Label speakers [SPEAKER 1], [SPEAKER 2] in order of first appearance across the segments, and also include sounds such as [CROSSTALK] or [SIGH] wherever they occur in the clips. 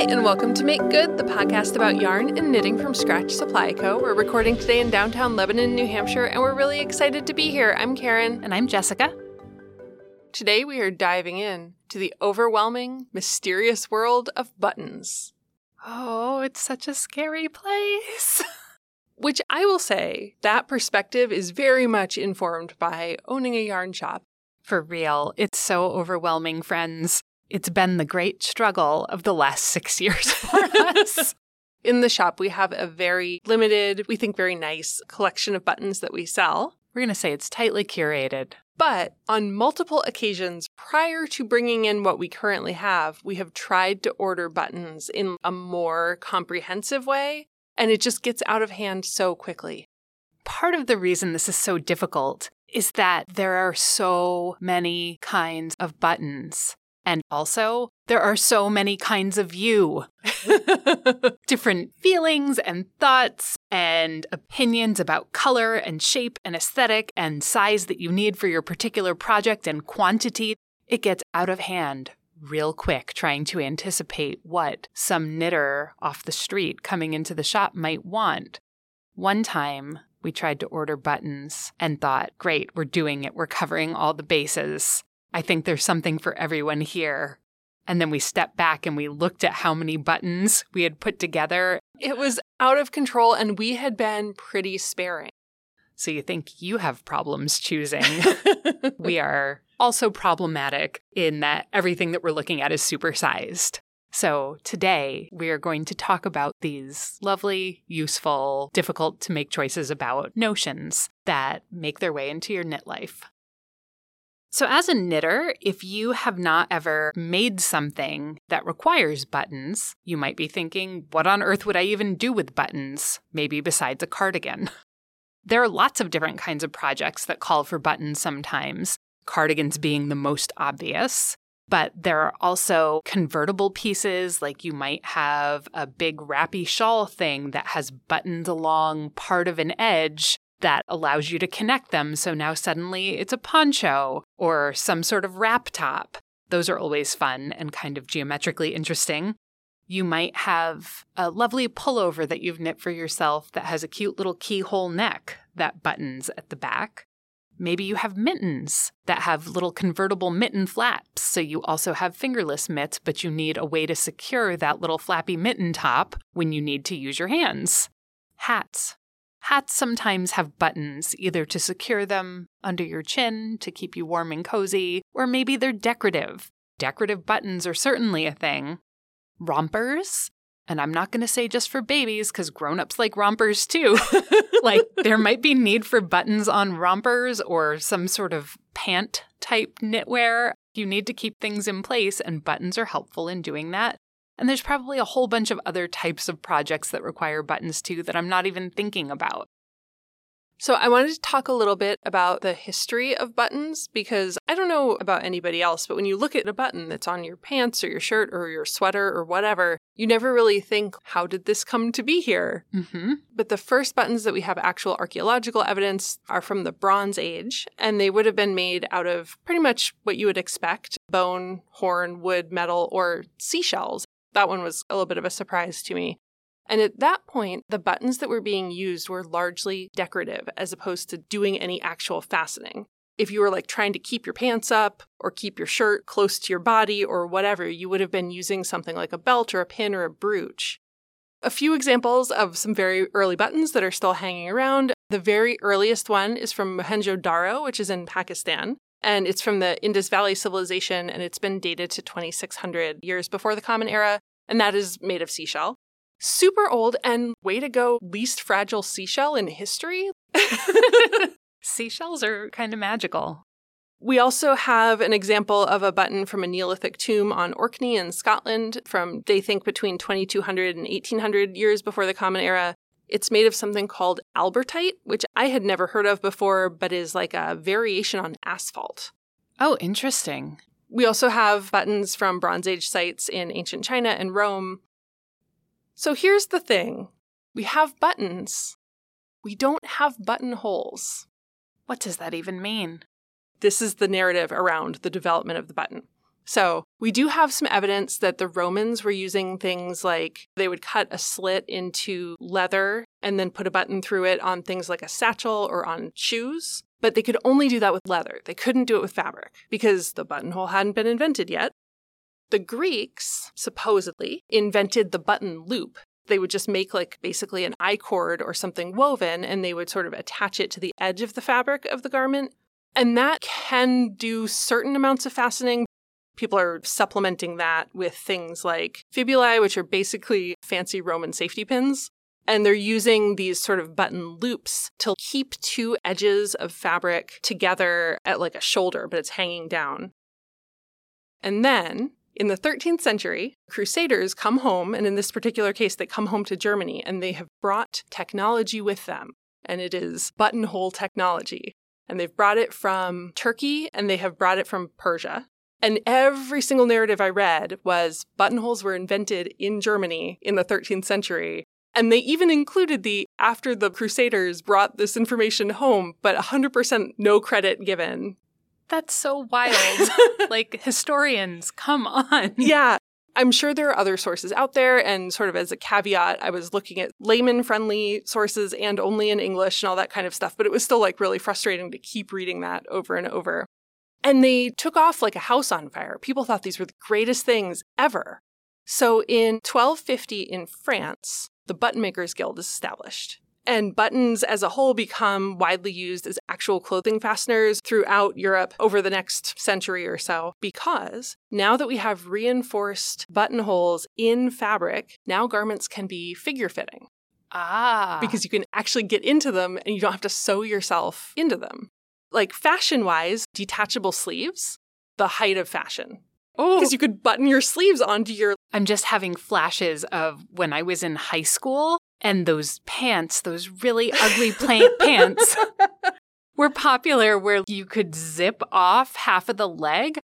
[SPEAKER 1] Hi, and welcome to Make Good, the podcast about yarn and knitting from Scratch Supply Co. We're recording today in downtown Lebanon, New Hampshire, and we're really excited to be here. I'm Karen.
[SPEAKER 2] And I'm Jessica.
[SPEAKER 1] Today we are diving in to the overwhelming, mysterious world of buttons.
[SPEAKER 2] Oh, it's such a scary place. [LAUGHS]
[SPEAKER 1] Which I will say, that perspective is very much informed by owning a yarn shop.
[SPEAKER 2] For real, it's so overwhelming, friends. It's been the great struggle of the last six [LAUGHS] years for us.
[SPEAKER 1] In the shop, we have a very limited, we think very nice collection of buttons that we sell.
[SPEAKER 2] We're going to say it's tightly curated.
[SPEAKER 1] But on multiple occasions prior to bringing in what we currently have, we have tried to order buttons in a more comprehensive way, and it just gets out of hand so quickly.
[SPEAKER 2] Part of the reason this is so difficult is that there are so many kinds of buttons. And also, there are so many kinds of you. [LAUGHS] Different feelings and thoughts and opinions about color and shape and aesthetic and size that you need for your particular project and quantity. It gets out of hand real quick trying to anticipate what some knitter off the street coming into the shop might want. One time, we tried to order buttons and thought, great, we're doing it. We're covering all the bases. I think there's something for everyone here. And then we stepped back and we looked at how many buttons we had put together.
[SPEAKER 1] It was out of control, and we had been pretty sparing.
[SPEAKER 2] So you think you have problems choosing. [LAUGHS] we are also problematic in that everything that we're looking at is supersized. So today we are going to talk about these lovely, useful, difficult to make choices about notions that make their way into your knit life. So, as a knitter, if you have not ever made something that requires buttons, you might be thinking, what on earth would I even do with buttons? Maybe besides a cardigan. There are lots of different kinds of projects that call for buttons sometimes, cardigans being the most obvious. But there are also convertible pieces, like you might have a big wrappy shawl thing that has buttons along part of an edge that allows you to connect them. So now suddenly it's a poncho or some sort of wrap top. Those are always fun and kind of geometrically interesting. You might have a lovely pullover that you've knit for yourself that has a cute little keyhole neck that buttons at the back. Maybe you have mittens that have little convertible mitten flaps, so you also have fingerless mitts, but you need a way to secure that little flappy mitten top when you need to use your hands. Hats Hats sometimes have buttons, either to secure them under your chin to keep you warm and cozy, or maybe they're decorative. Decorative buttons are certainly a thing. Rompers, and I'm not going to say just for babies because grown-ups like rompers too. [LAUGHS] like there might be need for buttons on rompers or some sort of pant type knitwear. You need to keep things in place and buttons are helpful in doing that. And there's probably a whole bunch of other types of projects that require buttons too that I'm not even thinking about.
[SPEAKER 1] So, I wanted to talk a little bit about the history of buttons because I don't know about anybody else, but when you look at a button that's on your pants or your shirt or your sweater or whatever, you never really think, how did this come to be here?
[SPEAKER 2] Mm-hmm.
[SPEAKER 1] But the first buttons that we have actual archaeological evidence are from the Bronze Age, and they would have been made out of pretty much what you would expect bone, horn, wood, metal, or seashells. That one was a little bit of a surprise to me. And at that point, the buttons that were being used were largely decorative as opposed to doing any actual fastening. If you were like trying to keep your pants up or keep your shirt close to your body or whatever, you would have been using something like a belt or a pin or a brooch. A few examples of some very early buttons that are still hanging around. The very earliest one is from Mohenjo-Daro, which is in Pakistan and it's from the Indus Valley civilization, and it's been dated to 2600 years before the Common Era, and that is made of seashell. Super old and way to go, least fragile seashell in history. [LAUGHS]
[SPEAKER 2] Seashells are kind of magical.
[SPEAKER 1] We also have an example of a button from a Neolithic tomb on Orkney in Scotland from, they think, between 2200 and 1800 years before the Common Era. It's made of something called albertite, which I had never heard of before, but is like a variation on asphalt.
[SPEAKER 2] Oh, interesting.
[SPEAKER 1] We also have buttons from Bronze Age sites in ancient China and Rome. So here's the thing we have buttons, we don't have buttonholes.
[SPEAKER 2] What does that even mean?
[SPEAKER 1] This is the narrative around the development of the button. So we do have some evidence that the Romans were using things like they would cut a slit into leather and then put a button through it on things like a satchel or on shoes. But they could only do that with leather. They couldn't do it with fabric because the buttonhole hadn't been invented yet. The Greeks, supposedly, invented the button loop. They would just make like basically an I cord or something woven and they would sort of attach it to the edge of the fabric of the garment. And that can do certain amounts of fastening, People are supplementing that with things like fibulae, which are basically fancy Roman safety pins. And they're using these sort of button loops to keep two edges of fabric together at like a shoulder, but it's hanging down. And then in the 13th century, crusaders come home, and in this particular case, they come home to Germany and they have brought technology with them. And it is buttonhole technology. And they've brought it from Turkey and they have brought it from Persia. And every single narrative I read was buttonholes were invented in Germany in the 13th century. And they even included the after the Crusaders brought this information home, but 100% no credit given.
[SPEAKER 2] That's so wild. [LAUGHS] like, historians, come on.
[SPEAKER 1] Yeah. I'm sure there are other sources out there. And sort of as a caveat, I was looking at layman friendly sources and only in English and all that kind of stuff. But it was still like really frustrating to keep reading that over and over. And they took off like a house on fire. People thought these were the greatest things ever. So in 1250 in France, the Button Makers Guild is established. And buttons as a whole become widely used as actual clothing fasteners throughout Europe over the next century or so because now that we have reinforced buttonholes in fabric, now garments can be figure fitting.
[SPEAKER 2] Ah.
[SPEAKER 1] Because you can actually get into them and you don't have to sew yourself into them like fashion wise, detachable sleeves, the height of fashion.
[SPEAKER 2] Oh,
[SPEAKER 1] Because you could button your sleeves onto your.
[SPEAKER 2] I'm just having flashes of when I was in high school and those pants, those really ugly plain [LAUGHS] pants, were popular where you could zip off half of the leg.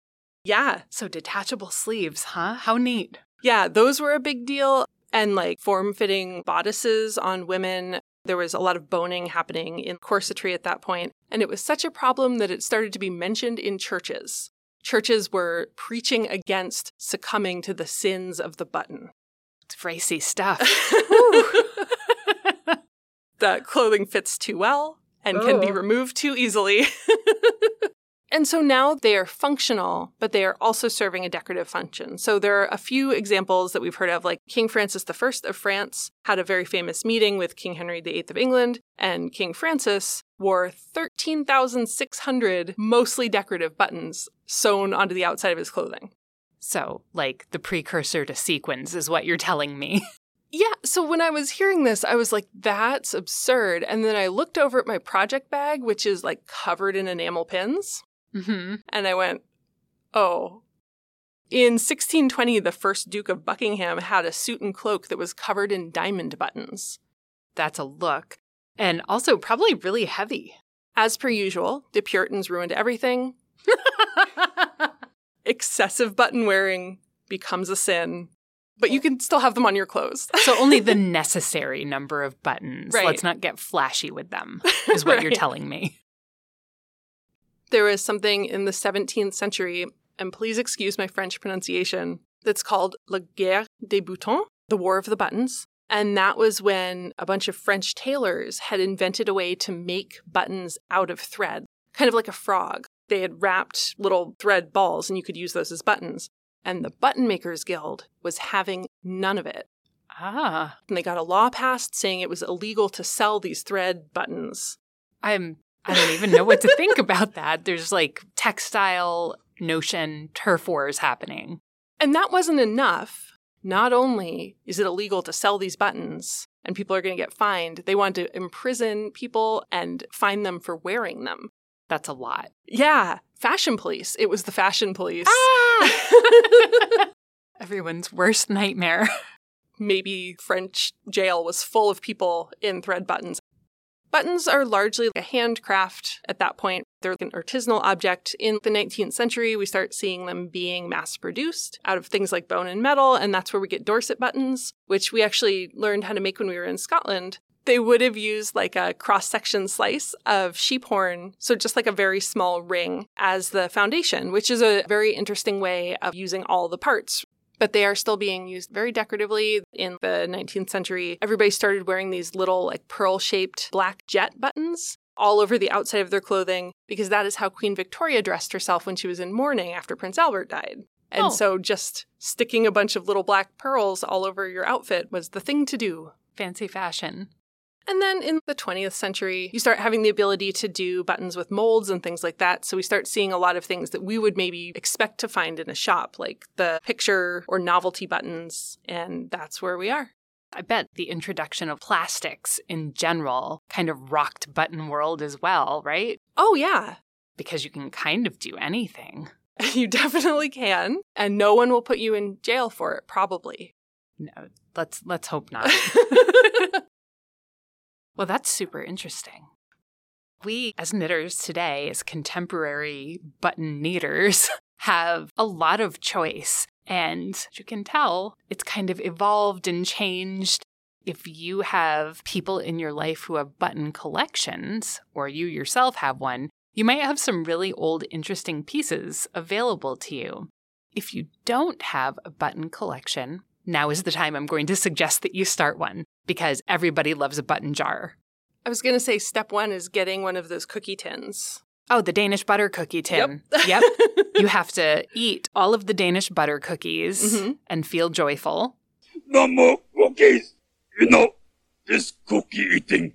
[SPEAKER 1] Yeah.
[SPEAKER 2] So detachable sleeves, huh? How neat.
[SPEAKER 1] Yeah. Those were a big deal. And like form fitting bodices on women. There was a lot of boning happening in corsetry at that point, and it was such a problem that it started to be mentioned in churches. Churches were preaching against succumbing to the sins of the button.
[SPEAKER 2] It's racy stuff. [LAUGHS]
[SPEAKER 1] the clothing fits too well and can be
[SPEAKER 2] Oh.
[SPEAKER 1] removed too easily. [LAUGHS] and so now they are functional, but they are also serving a decorative function. So there are a few examples that we've heard of, like King Francis I of France had a very famous meeting with King Henry VIII of England, and King Francis wore 13,600 mostly decorative buttons sewn onto the outside of his clothing.
[SPEAKER 2] so, like the precursor to sequins is what you're telling me. [LAUGHS]
[SPEAKER 1] Yeah, so when I was hearing this, I was like, that's absurd. And then I looked over at my project bag, which is like covered in enamel pins,
[SPEAKER 2] hmm
[SPEAKER 1] and I went, oh. In 1620, the first Duke of Buckingham had a suit and cloak that was covered in diamond buttons.
[SPEAKER 2] That's a look. And also probably really heavy.
[SPEAKER 1] As per usual, the Puritans ruined everything. [LAUGHS] Excessive button wearing becomes a sin, but you can still have them on your clothes.
[SPEAKER 2] so only the [LAUGHS] necessary number of buttons.
[SPEAKER 1] Right.
[SPEAKER 2] Let's not get flashy with them, [LAUGHS] is what you're telling me.
[SPEAKER 1] There was something in the 17th century, and please excuse my French pronunciation, that's called La Guerre des Boutons, the War of the Buttons. And that was when a bunch of French tailors had invented a way to make buttons out of thread, kind of like a frog. They had wrapped little thread balls, and you could use those as buttons. And the Button Makers Guild was having none of it.
[SPEAKER 2] Ah.
[SPEAKER 1] And they got a law passed saying it was illegal to sell these thread buttons.
[SPEAKER 2] I'm I don't even know what to think about that. There's like textile notion turf wars happening.
[SPEAKER 1] And that wasn't enough. Not only is it illegal to sell these buttons and people are going to get fined, they want to imprison people and fine them for wearing them.
[SPEAKER 2] That's a lot.
[SPEAKER 1] Yeah, fashion police. It was the fashion police.
[SPEAKER 2] Ah! [LAUGHS] Everyone's worst nightmare.
[SPEAKER 1] Maybe French jail was full of people in thread buttons. Buttons are largely a handcraft at that point. They're like an artisanal object. In the 19th century, we start seeing them being mass produced out of things like bone and metal, and that's where we get Dorset buttons, which we actually learned how to make when we were in Scotland. they would have used like a cross section slice of sheep horn, so just like a very small ring, as the foundation, which is a very interesting way of using all the parts. But they are still being used very decoratively. In the 19th century, everybody started wearing these little, like pearl shaped black jet buttons all over the outside of their clothing because that is how Queen Victoria dressed herself when she was in mourning after Prince Albert died. And
[SPEAKER 2] Oh.
[SPEAKER 1] so just sticking a bunch of little black pearls all over your outfit was the thing to do.
[SPEAKER 2] Fancy fashion.
[SPEAKER 1] And then in the 20th century, you start having the ability to do buttons with molds and things like that. So we start seeing a lot of things that we would maybe expect to find in a shop, like the picture or novelty buttons. And that's where we are.
[SPEAKER 2] I bet the introduction of plastics in general kind of rocked button world as well, right?
[SPEAKER 1] Oh, yeah.
[SPEAKER 2] Because you can kind of do anything. [LAUGHS]
[SPEAKER 1] You definitely can. And no one will put you in jail for it, probably.
[SPEAKER 2] No, let's let's hope not. [LAUGHS] [LAUGHS] well, that's super interesting. We as knitters today, as contemporary button knitters, [LAUGHS] have a lot of choice. And you can tell, it's kind of evolved and changed. If you have people in your life who have button collections, or you yourself have one, you might have some really old, interesting pieces available to you. If you don't have a button collection, now is the time I'm going to suggest that you start one because everybody loves a button jar.
[SPEAKER 1] I was going to say step one is getting one of those cookie tins.
[SPEAKER 2] Oh, the Danish butter cookie tin. [LAUGHS] Yep. you have to eat all of the Danish butter cookies
[SPEAKER 1] Mhm.
[SPEAKER 2] and feel joyful.
[SPEAKER 3] No more cookies. You know, this cookie eating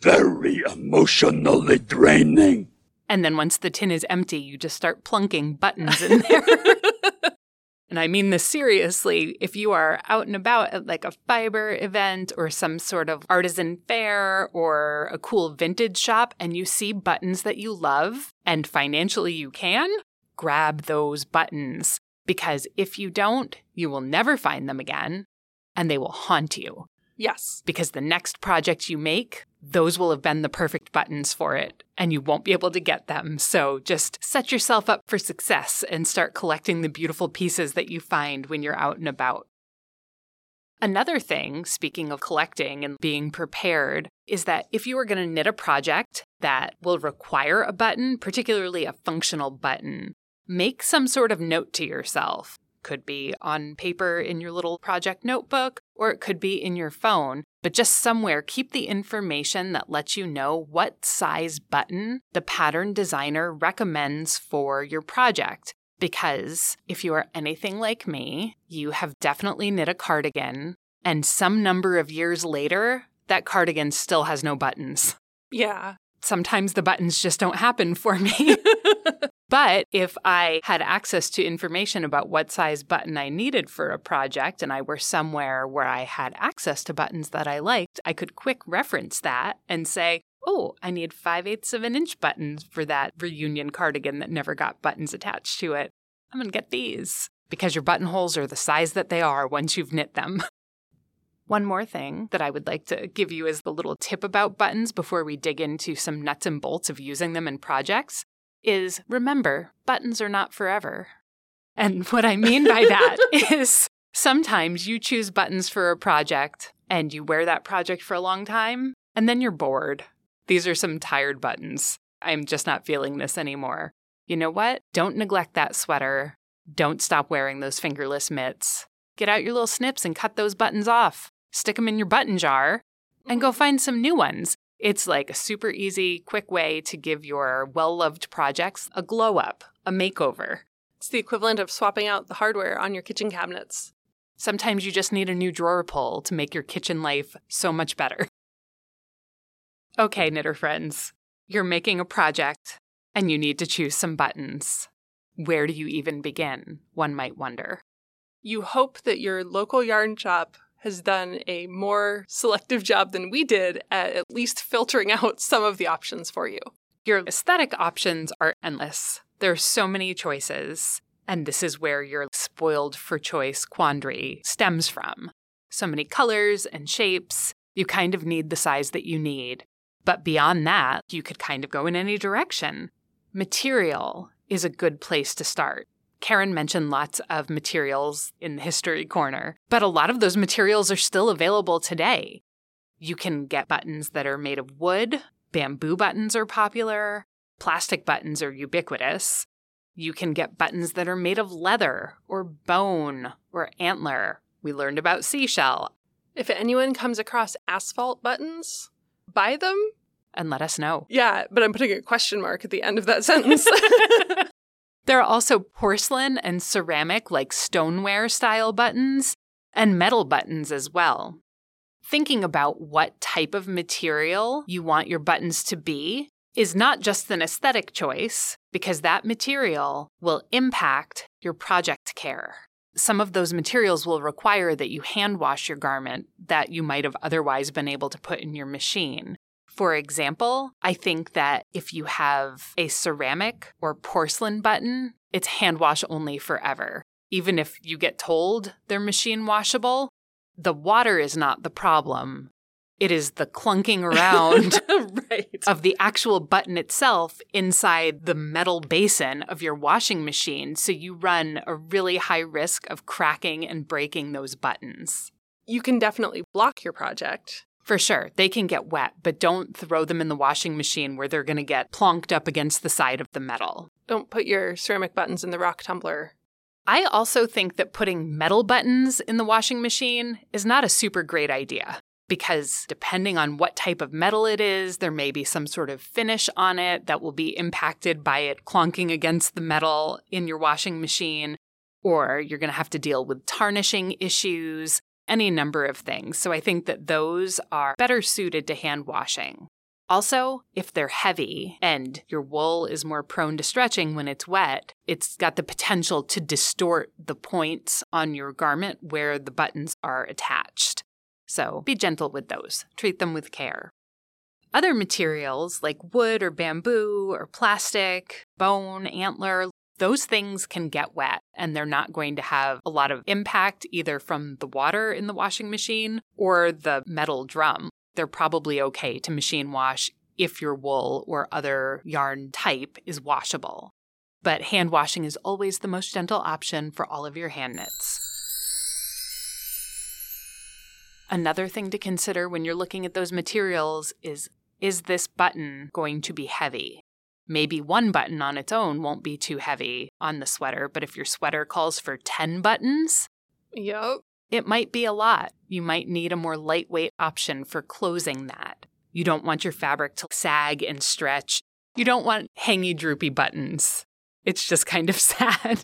[SPEAKER 3] very emotionally draining.
[SPEAKER 2] And then once the tin is empty, you just start plunking buttons in there. [LAUGHS] and I mean this seriously. If you are out and about at like a fiber event or some sort of artisan fair or a cool vintage shop and you see buttons that you love and financially you can, grab those buttons. Because if you don't, you will never find them again and they will haunt you
[SPEAKER 1] Yes.
[SPEAKER 2] because the next project you make, those will have been the perfect buttons for it, and you won't be able to get them. So just set yourself up for success and start collecting the beautiful pieces that you find when you're out and about. Another thing, speaking of collecting and being prepared, is that if you are going to knit a project that will require a button, particularly a functional button, make some sort of note to yourself. Could be on paper in your little project notebook, or it could be in your phone, but just somewhere keep the information that lets you know what size button the pattern designer recommends for your project. Because if you are anything like me, you have definitely knit a cardigan, and some number of years later, that cardigan still has no buttons.
[SPEAKER 1] Yeah.
[SPEAKER 2] Sometimes the buttons just don't happen for me. [LAUGHS] [LAUGHS] But if I had access to information about what size button I needed for a project and I were somewhere where I had access to buttons that I liked, I could quick reference that and say, oh, I need 5 eighths of an inch buttons for that reunion cardigan that never got buttons attached to it. I'm going to get these because your buttonholes are the size that they are once you've knit them. One more thing that I would like to give you as the little tip about buttons before we dig into some nuts and bolts of using them in projects is remember, buttons are not forever. And what I mean by that [LAUGHS] is sometimes you choose buttons for a project and you wear that project for a long time and then you're bored. These are some tired buttons. I'm just not feeling this anymore. You know what? Don't neglect that sweater. Don't stop wearing those fingerless mitts. Get out your little snips and cut those buttons off. Stick them in your button jar and go mm-hmm. find some new ones. It's like a super easy, quick way to give your well loved projects a glow up, a makeover.
[SPEAKER 1] It's the equivalent of swapping out the hardware on your kitchen cabinets.
[SPEAKER 2] Sometimes you just need a new drawer pull to make your kitchen life so much better. Okay, knitter friends, you're making a project and you need to choose some buttons. Where do you even begin? One might wonder.
[SPEAKER 1] You hope that your local yarn shop has done a more selective job than we did at at least filtering out some of the options for you.
[SPEAKER 2] Your aesthetic options are endless. There are so many choices, and this is where your spoiled for choice quandary stems from. So many colors and shapes, you kind of need the size that you need. But beyond that, you could kind of go in any direction. Material is a good place to start. Karen mentioned lots of materials in the history corner, but a lot of those materials are still available today. You can get buttons that are made of wood. Bamboo buttons are popular. Plastic buttons are ubiquitous. You can get buttons that are made of leather or bone or antler. We learned about seashell.
[SPEAKER 1] If anyone comes across asphalt buttons, buy them.
[SPEAKER 2] And let us know.
[SPEAKER 1] Yeah, but I'm putting a question mark at the end of that sentence. [LAUGHS]
[SPEAKER 2] there are also porcelain and ceramic, like stoneware style buttons, and metal buttons as well. Thinking about what type of material you want your buttons to be is not just an aesthetic choice, because that material will impact your project care. Some of those materials will require that you hand wash your garment that you might have otherwise been able to put in your machine. For example, I think that if you have a ceramic or porcelain button, it's hand wash only forever. Even if you get told they're machine washable, the water is not the problem. It is the clunking around [LAUGHS]
[SPEAKER 1] right.
[SPEAKER 2] of the actual button itself inside the metal basin of your washing machine. So you run a really high risk of cracking and breaking those buttons.
[SPEAKER 1] You can definitely block your project.
[SPEAKER 2] For sure, they can get wet, but don't throw them in the washing machine where they're going to get plonked up against the side of the metal.
[SPEAKER 1] Don't put your ceramic buttons in the rock tumbler.
[SPEAKER 2] I also think that putting metal buttons in the washing machine is not a super great idea because depending on what type of metal it is, there may be some sort of finish on it that will be impacted by it clonking against the metal in your washing machine, or you're going to have to deal with tarnishing issues, any number of things. So I think that those are better suited to hand washing. Also, if they're heavy and your wool is more prone to stretching when it's wet, it's got the potential to distort the points on your garment where the buttons are attached. So be gentle with those, treat them with care. Other materials like wood or bamboo or plastic, bone, antler, those things can get wet and they're not going to have a lot of impact either from the water in the washing machine or the metal drum. They're probably okay to machine wash if your wool or other yarn type is washable. But hand washing is always the most gentle option for all of your hand knits. Another thing to consider when you're looking at those materials is is this button going to be heavy? Maybe one button on its own won't be too heavy on the sweater, but if your sweater calls for 10 buttons,
[SPEAKER 1] yep.
[SPEAKER 2] it might be a lot. You might need a more lightweight option for closing that. You don't want your fabric to sag and stretch. You don't want hangy droopy buttons. It's just kind of [LAUGHS] sad.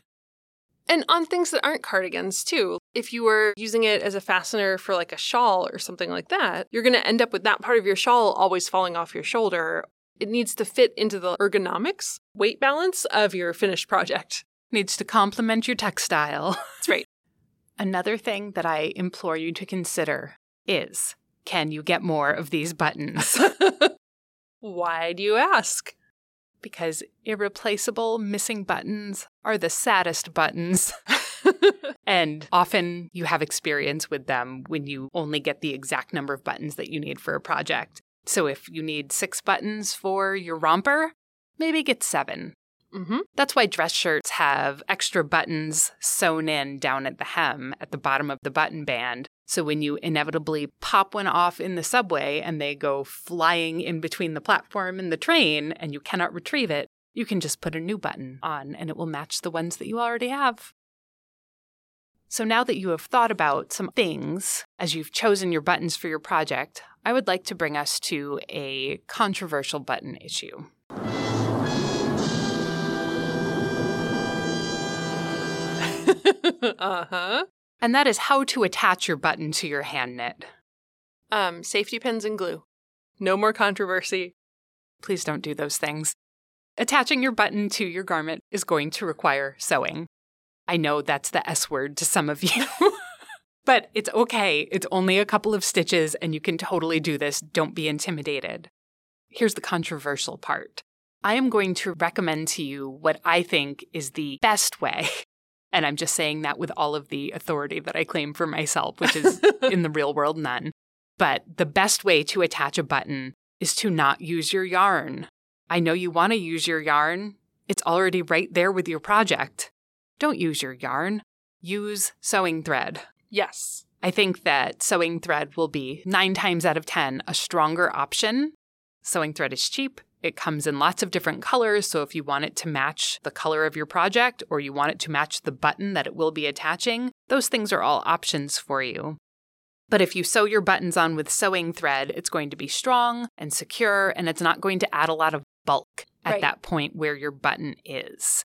[SPEAKER 1] And on things that aren't cardigans, too. If you were using it as a fastener for like a shawl or something like that, you're going to end up with that part of your shawl always falling off your shoulder. It needs to fit into the ergonomics, weight balance of your finished project. [LAUGHS]
[SPEAKER 2] Needs to complement your textile. [LAUGHS]
[SPEAKER 1] That's right.
[SPEAKER 2] Another thing that I implore you to consider is can you get more of these buttons? [LAUGHS]
[SPEAKER 1] Why do you ask?
[SPEAKER 2] because irreplaceable missing buttons are the saddest buttons. and often you have experience with them when you only get the exact number of buttons that you need for a project. So if you need six buttons for your romper, maybe get 7
[SPEAKER 1] Mm-hmm.
[SPEAKER 2] That's why dress shirts have extra buttons sewn in down at the hem at the bottom of the button band so when you inevitably pop one off in the subway and they go flying in between the platform and the train and you cannot retrieve it, you can just put a new button on and it will match the ones that you already have. So now that you have thought about some things as you've chosen your buttons for your project, I would like to bring us to a controversial button issue. [LAUGHS]
[SPEAKER 1] uh huh.
[SPEAKER 2] And that is how to attach your button to your hand knit.
[SPEAKER 1] Um, safety pins and glue. No more controversy.
[SPEAKER 2] Please don't do those things. Attaching your button to your garment is going to require sewing. I know that's the S word to some of you, [LAUGHS] but it's okay. It's only a couple of stitches and you can totally do this. Don't be intimidated. Here's the controversial part I am going to recommend to you what I think is the best way [LAUGHS] and I'm just saying that with all of the authority that I claim for myself, which is [LAUGHS] in the real world none. But the best way to attach a button is to not use your yarn. I know you want to use your yarn, it's already right there with your project. Don't use your yarn, use sewing thread.
[SPEAKER 1] Yes.
[SPEAKER 2] I think that sewing thread will be nine times out of 10 a stronger option. Sewing thread is cheap. It comes in lots of different colors. So if you want it to match the color of your project or you want it to match the button that it will be attaching, those things are all options for you. But if you sew your buttons on with sewing thread, it's going to be strong and secure, and it's not going to add a lot of bulk at
[SPEAKER 1] Right.
[SPEAKER 2] that point where your button is.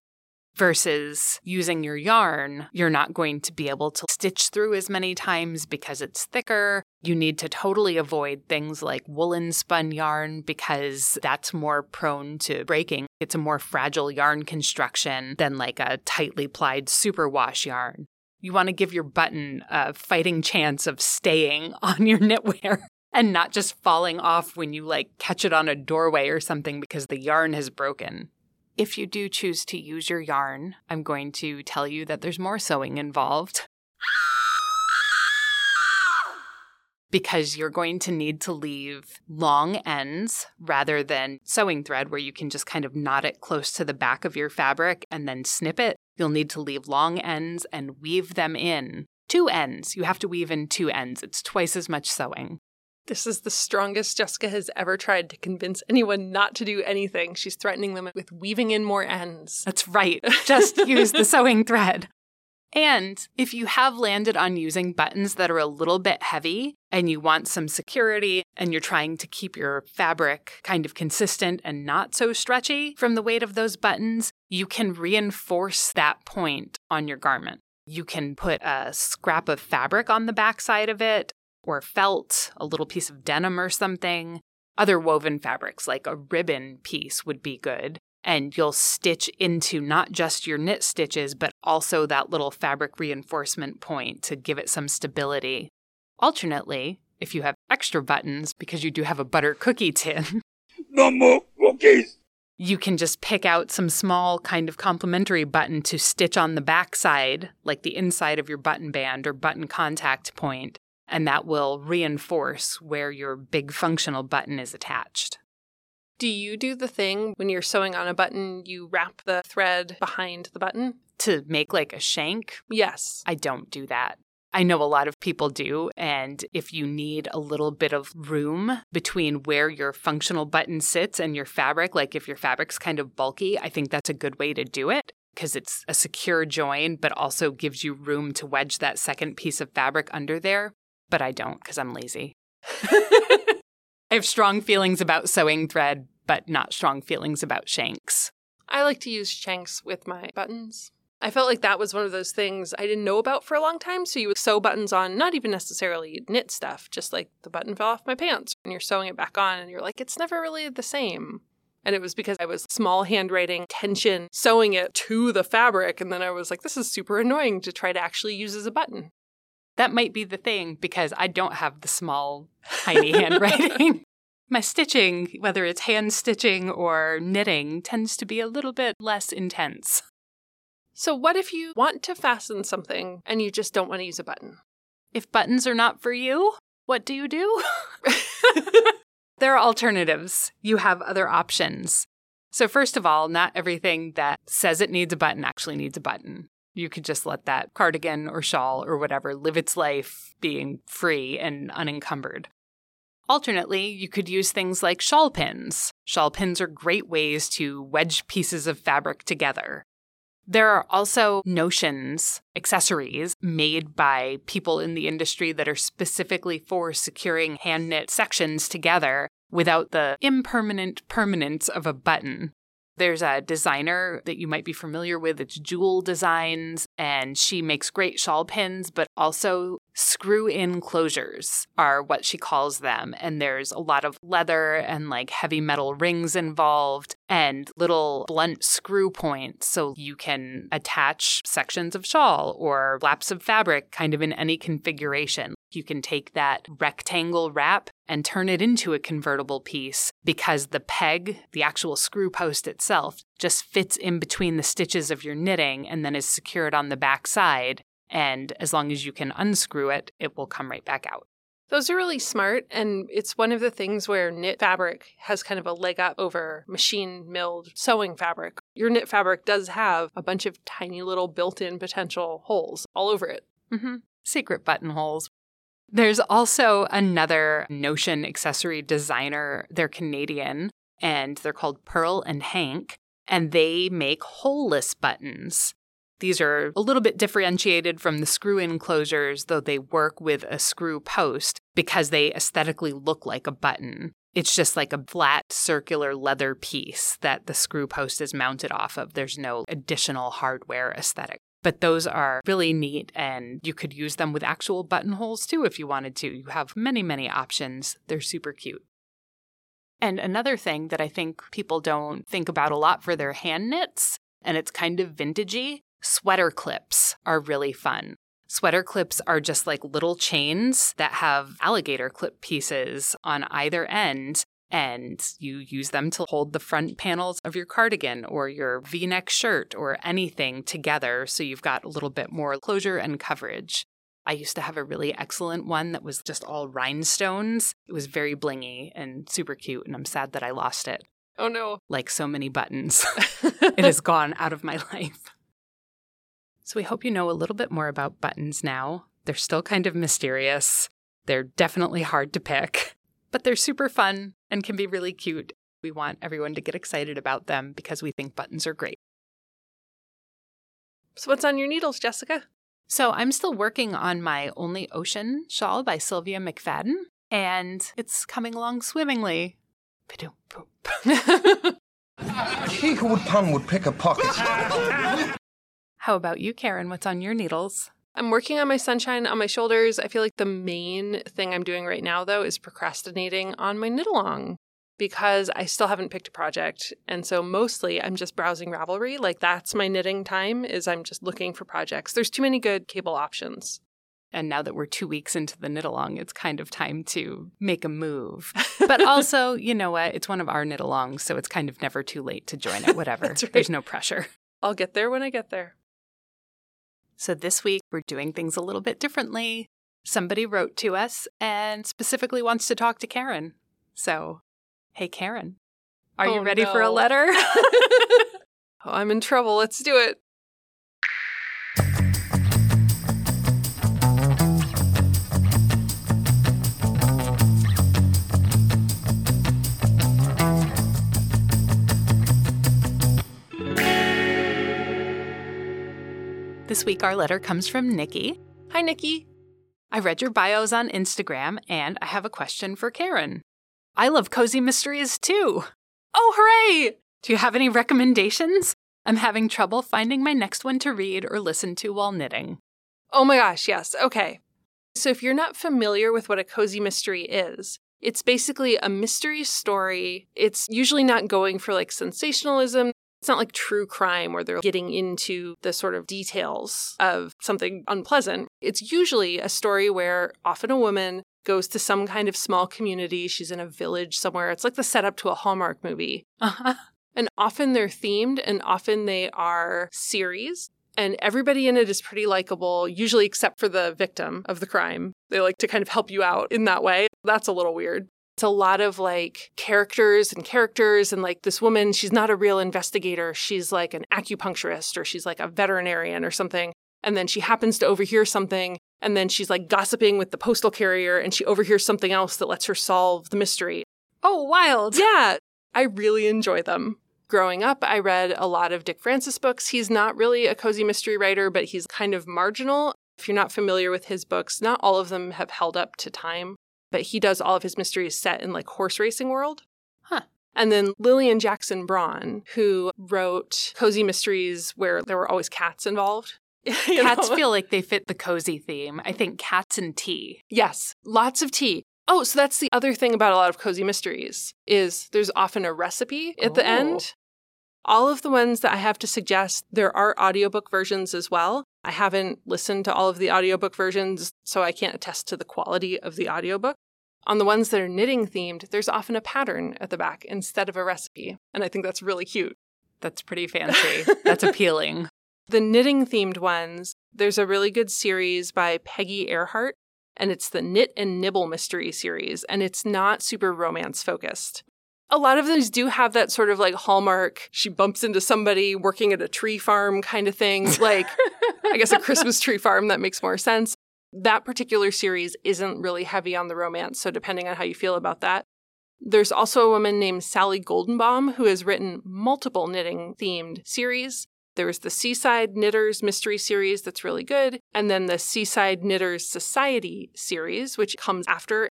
[SPEAKER 2] Versus using your yarn, you're not going to be able to stitch through as many times because it's thicker. You need to totally avoid things like woolen spun yarn because that's more prone to breaking. It's a more fragile yarn construction than like a tightly plied superwash yarn. You want to give your button a fighting chance of staying [LAUGHS] on your knitwear and not just falling off when you like catch it on a doorway or something because the yarn has broken. If you do choose to use your yarn, I'm going to tell you that there's more sewing involved. Because you're going to need to leave long ends rather than sewing thread, where you can just kind of knot it close to the back of your fabric and then snip it. You'll need to leave long ends and weave them in. Two ends. You have to weave in two ends. It's twice as much sewing.
[SPEAKER 1] This is the strongest Jessica has ever tried to convince anyone not to do anything. She's threatening them with weaving in more ends.
[SPEAKER 2] That's right. [LAUGHS] Just use the sewing thread. And if you have landed on using buttons that are a little bit heavy and you want some security and you're trying to keep your fabric kind of consistent and not so stretchy from the weight of those buttons, you can reinforce that point on your garment. You can put a scrap of fabric on the backside of it or felt, a little piece of denim or something. Other woven fabrics, like a ribbon piece, would be good. And you'll stitch into not just your knit stitches, but also that little fabric reinforcement point to give it some stability. Alternately, if you have extra buttons, because you do have a butter cookie tin, [LAUGHS]
[SPEAKER 3] No more cookies.
[SPEAKER 2] you can just pick out some small kind of complementary button to stitch on the backside, like the inside of your button band or button contact point, and that will reinforce where your big functional button is attached.
[SPEAKER 1] Do you do the thing when you're sewing on a button, you wrap the thread behind the button?
[SPEAKER 2] To make like a shank,
[SPEAKER 1] Yes.
[SPEAKER 2] I don't do that. I know a lot of people do, and if you need a little bit of room between where your functional button sits and your fabric, like if your fabric's kind of bulky, I think that's a good way to do it because it's a secure join, but also gives you room to wedge that second piece of fabric under there. But I don't because I'm lazy. [LAUGHS] I have strong feelings about sewing thread, but not strong feelings about shanks.
[SPEAKER 1] I like to use shanks with my buttons. I felt like that was one of those things I didn't know about for a long time. So you would sew buttons on, not even necessarily knit stuff, just like the button fell off my pants and you're sewing it back on and you're like, it's never really the same. And it was because I was small handwriting tension sewing it to the fabric. And then I was like, this is super annoying to try to actually use as a button.
[SPEAKER 2] That might be the thing because I don't have the small, tiny [LAUGHS] handwriting. My stitching, whether it's hand stitching or knitting, tends to be a little bit less intense.
[SPEAKER 1] So, what if you want to fasten something and you just don't want to use a button?
[SPEAKER 2] If buttons are not for you, what do you do? [LAUGHS] there are alternatives. You have other options. So, first of all, not everything that says it needs a button actually needs a button. You could just let that cardigan or shawl or whatever live its life being free and unencumbered. Alternately, you could use things like shawl pins. Shawl pins are great ways to wedge pieces of fabric together. There are also notions, accessories made by people in the industry that are specifically for securing hand knit sections together without the impermanent permanence of a button. There's a designer that you might be familiar with. It's Jul Designs, and she makes great shawl pins, but also screw in closures are what she calls them. And there's a lot of leather and like heavy metal rings involved and little blunt screw points so you can attach sections of shawl or laps of fabric kind of in any configuration. You can take that rectangle wrap and turn it into a convertible piece because the peg, the actual screw post itself, just fits in between the stitches of your knitting and then is secured on the back side. And as long as you can unscrew it, it will come right back out.
[SPEAKER 1] Those are really smart, and it's one of the things where knit fabric has kind of a leg up over machine milled sewing fabric. Your knit fabric does have a bunch of tiny little built in potential holes all over it.
[SPEAKER 2] Mm-hmm. Secret buttonholes. There's also another Notion accessory designer. They're Canadian and they're called Purl and Hank, and they make holeless buttons. These are a little bit differentiated from the screw in closures, though they work with a screw post because they aesthetically look like a button. It's just like a flat circular leather piece that the screw post is mounted off of. There's no additional hardware aesthetic. But those are really neat, and you could use them with actual buttonholes too if you wanted to. You have many, many options. They're super cute. And another thing that I think people don't think about a lot for their hand knits, and it's kind of vintagey, sweater clips are really fun. Sweater clips are just like little chains that have alligator clip pieces on either end, and you use them to hold the front panels of your cardigan or your v neck shirt or anything together so you've got a little bit more closure and coverage. I used to have a really excellent one that was just all rhinestones. It was very blingy and super cute, and I'm sad that I lost it.
[SPEAKER 1] Oh no.
[SPEAKER 2] Like so many buttons, [LAUGHS] it has gone out of my [LAUGHS] life. So we hope you know a little bit more about buttons now. They're still kind of mysterious. They're definitely hard to pick, but they're super fun and can be really cute. We want everyone to get excited about them because we think buttons are great.
[SPEAKER 1] So, what's on your needles, Jessica?
[SPEAKER 2] So I'm still working on my Only Ocean shawl by Sylvia McFadden, and it's coming along swimmingly. [LAUGHS]
[SPEAKER 4] He who would pun would pick a pocket.
[SPEAKER 2] How about you, Karen? What's on your needles?
[SPEAKER 1] I'm working on my sunshine on my shoulders. I feel like the main thing I'm doing right now, though, is procrastinating on my knit along because I still haven't picked a project. And so mostly I'm just browsing Ravelry. Like that's my knitting time is I'm just looking for projects. There's too many good cable options.
[SPEAKER 2] And now that we're two weeks into the knit along, it's kind of time to make a move. [LAUGHS] But also, you know what? It's one of our knit alongs, so it's kind of never too late to join it, whatever. [LAUGHS]
[SPEAKER 1] right.
[SPEAKER 2] There's no pressure.
[SPEAKER 1] I'll get there when I get there.
[SPEAKER 2] So this week, we're doing things a little bit differently. Somebody wrote to us and specifically wants to talk to Karen. So, hey, Karen, are you
[SPEAKER 1] Oh,
[SPEAKER 2] ready for a letter? [LAUGHS] [LAUGHS]
[SPEAKER 1] oh, I'm in trouble. Let's do it.
[SPEAKER 2] This week, our letter comes from Nikki.
[SPEAKER 1] Hi, Nikki.
[SPEAKER 2] I read your bios on Instagram, and I have a question for Karen. I love cozy mysteries too.
[SPEAKER 1] Oh, hooray!
[SPEAKER 2] Do you have any recommendations? I'm having trouble finding my next one to read or listen to while knitting.
[SPEAKER 1] Oh my gosh, yes. Okay. So, if you're not familiar with what a cozy mystery is, it's basically a mystery story. It's usually not going for like sensationalism. It's not like true crime where they're getting into the sort of details of something unpleasant. It's usually a story where often a woman goes to some kind of small community. She's in a village somewhere. It's like the setup to a Hallmark movie.
[SPEAKER 2] Uh-huh.
[SPEAKER 1] And often they're themed and often they are series. And everybody in it is pretty likable, usually except for the victim of the crime. They like to kind of help you out in that way. That's a little weird. It's a lot of like characters and characters. And like this woman, she's not a real investigator. She's like an acupuncturist or she's like a veterinarian or something. And then she happens to overhear something. And then she's like gossiping with the postal carrier and she overhears something else that lets her solve the mystery.
[SPEAKER 2] Oh, wild.
[SPEAKER 1] Yeah, I really enjoy them. Growing up, I read a lot of Dick Francis books. He's not really a cozy mystery writer, but he's kind of marginal. If you're not familiar with his books, not all of them have held up to time, but he does all of his mysteries set in like horse racing world.
[SPEAKER 2] Huh.
[SPEAKER 1] And then Lillian Jackson Braun, who wrote cozy mysteries where there were always cats involved. [LAUGHS]
[SPEAKER 2] Cats feel like they fit the cozy theme. I think cats and tea.
[SPEAKER 1] Yes, lots of tea. Oh, so that's the other thing about a lot of cozy mysteries is there's often a recipe at the
[SPEAKER 2] Oh.
[SPEAKER 1] end. All of the ones that I have to suggest, there are audiobook versions as well. I haven't listened to all of the audiobook versions, so I can't attest to the quality of the audiobook. On the ones that are knitting themed, there's often a pattern at the back instead of a recipe. And I think that's really cute.
[SPEAKER 2] That's pretty fancy. That's appealing. [LAUGHS]
[SPEAKER 1] The knitting themed ones, there's a really good series by Peggy Ehrhart, and it's the Knit and Nibble Mystery series, and it's not super romance focused. A lot of these do have that sort of like hallmark, she bumps into somebody working at a tree farm kind of thing. [LAUGHS] Like, I guess a Christmas tree farm, that makes more sense. That particular series isn't really heavy on the romance, so depending on how you feel about that. There's also a woman named Sally Goldenbaum who has written multiple knitting themed series. There's the Seaside Knitters Mystery Series that's really good, and then the Seaside Knitters Society series, which comes after.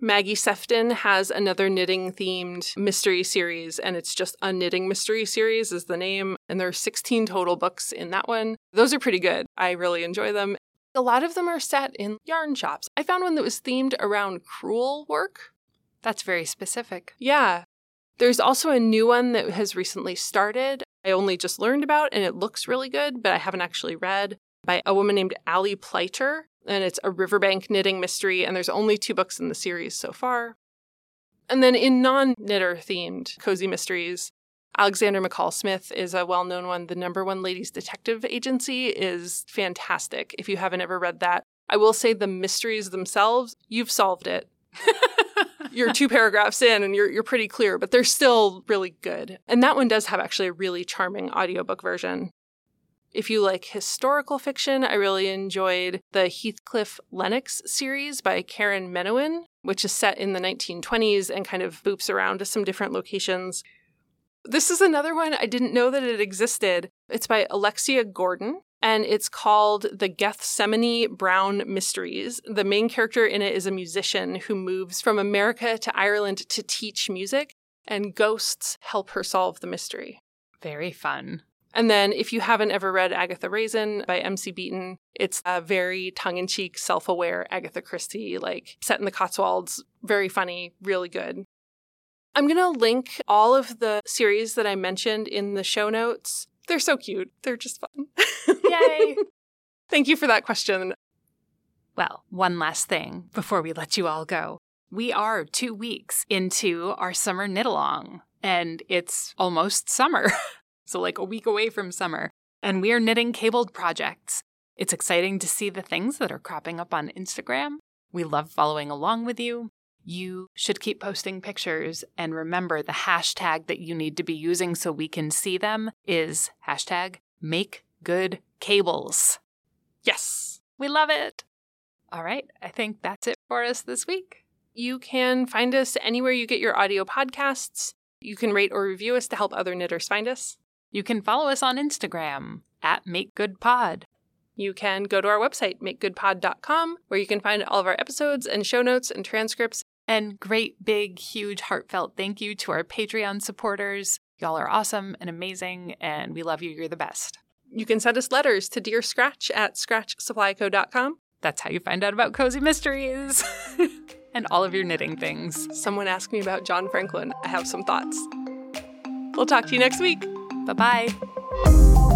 [SPEAKER 1] Maggie Sefton has another knitting themed mystery series, and it's just a knitting mystery series, is the name. And there are 16 total books in that one. Those are pretty good. I really enjoy them. A lot of them are set in yarn shops. I found one that was themed around crewel work.
[SPEAKER 2] That's very specific.
[SPEAKER 1] Yeah. There's also a new one that has recently started. I only just learned about, and it looks really good, but I haven't actually read by a woman named Allie Pleiter and it's a riverbank knitting mystery, and there's only two books in the series so far. And then in non knitter themed cozy mysteries, Alexander McCall Smith is a well known one. The number one ladies detective agency is fantastic. If you haven't ever read that, I will say the mysteries themselves, you've solved it. [LAUGHS] you're two paragraphs in and you're, you're pretty clear, but they're still really good. And that one does have actually a really charming audiobook version. If you like historical fiction, I really enjoyed the Heathcliff Lennox series by Karen Menuhin, which is set in the 1920s and kind of boops around to some different locations. This is another one I didn't know that it existed. It's by Alexia Gordon, and it's called The Gethsemane Brown Mysteries. The main character in it is a musician who moves from America to Ireland to teach music, and ghosts help her solve the mystery.
[SPEAKER 2] Very fun.
[SPEAKER 1] And then, if you haven't ever read Agatha Raisin by M.C. Beaton, it's a very tongue in cheek, self aware Agatha Christie, like set in the Cotswolds. Very funny, really good. I'm going to link all of the series that I mentioned in the show notes. They're so cute. They're just fun. [LAUGHS]
[SPEAKER 2] Yay!
[SPEAKER 1] Thank you for that question.
[SPEAKER 2] Well, one last thing before we let you all go. We are two weeks into our summer knit along, and it's almost summer. [LAUGHS] so like a week away from summer. And we are knitting cabled projects. It's exciting to see the things that are cropping up on Instagram. We love following along with you. You should keep posting pictures and remember the hashtag that you need to be using so we can see them is hashtag make good cables.
[SPEAKER 1] Yes.
[SPEAKER 2] We love it. All right, I think that's it for us this week.
[SPEAKER 1] You can find us anywhere you get your audio podcasts. You can rate or review us to help other knitters find us.
[SPEAKER 2] You can follow us on Instagram at MakeGoodPod.
[SPEAKER 1] You can go to our website, makegoodpod.com, where you can find all of our episodes and show notes and transcripts.
[SPEAKER 2] And great, big, huge, heartfelt thank you to our Patreon supporters. Y'all are awesome and amazing, and we love you. You're the best.
[SPEAKER 1] You can send us letters to Dear Scratch at scratchsupplyco.com.
[SPEAKER 2] That's how you find out about cozy mysteries [LAUGHS] and all of your knitting things.
[SPEAKER 1] Someone asked me about John Franklin. I have some thoughts. We'll talk to you next week.
[SPEAKER 2] Bye bye.